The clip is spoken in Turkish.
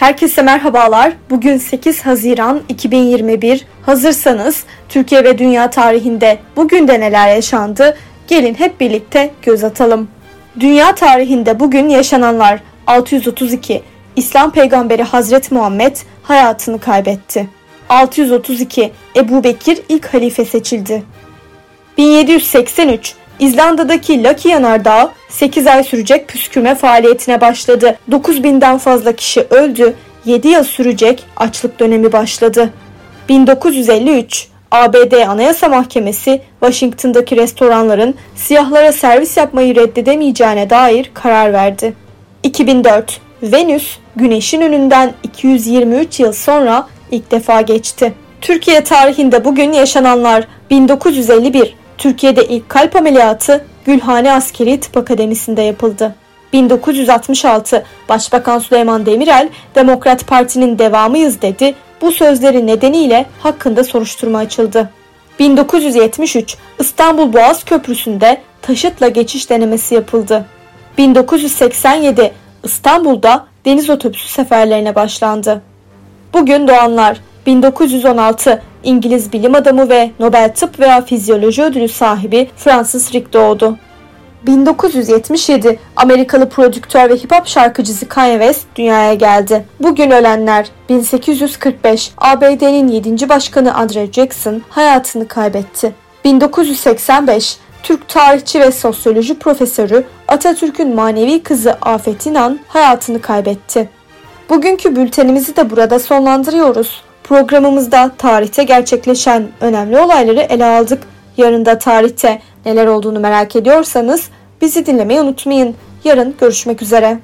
Herkese merhabalar. Bugün 8 Haziran 2021. Hazırsanız Türkiye ve dünya tarihinde bugün de neler yaşandı? Gelin hep birlikte göz atalım. Dünya tarihinde bugün yaşananlar 632 İslam peygamberi Hazreti Muhammed hayatını kaybetti. 632 Ebu Bekir ilk halife seçildi. 1783 İzlanda'daki Laki Yanardağı 8 ay sürecek püskürme faaliyetine başladı. 9000'den fazla kişi öldü, 7 yıl sürecek açlık dönemi başladı. 1953 ABD Anayasa Mahkemesi Washington'daki restoranların siyahlara servis yapmayı reddedemeyeceğine dair karar verdi. 2004 Venüs Güneş'in önünden 223 yıl sonra ilk defa geçti. Türkiye tarihinde bugün yaşananlar 1951 Türkiye'de ilk kalp ameliyatı Gülhane Askeri Tıp Akademisi'nde yapıldı. 1966 Başbakan Süleyman Demirel Demokrat Parti'nin devamıyız dedi. Bu sözleri nedeniyle hakkında soruşturma açıldı. 1973 İstanbul Boğaz Köprüsü'nde taşıtla geçiş denemesi yapıldı. 1987 İstanbul'da deniz otobüsü seferlerine başlandı. Bugün doğanlar 1916 İngiliz bilim adamı ve Nobel Tıp veya Fizyoloji ödülü sahibi Francis Crick doğdu. 1977 Amerikalı prodüktör ve hip hop şarkıcısı Kanye West dünyaya geldi. Bugün ölenler 1845 ABD'nin 7. başkanı Andrew Jackson hayatını kaybetti. 1985 Türk tarihçi ve sosyoloji profesörü Atatürk'ün manevi kızı Afet İnan hayatını kaybetti. Bugünkü bültenimizi de burada sonlandırıyoruz. Programımızda tarihte gerçekleşen önemli olayları ele aldık. Yarın da tarihte neler olduğunu merak ediyorsanız bizi dinlemeyi unutmayın. Yarın görüşmek üzere.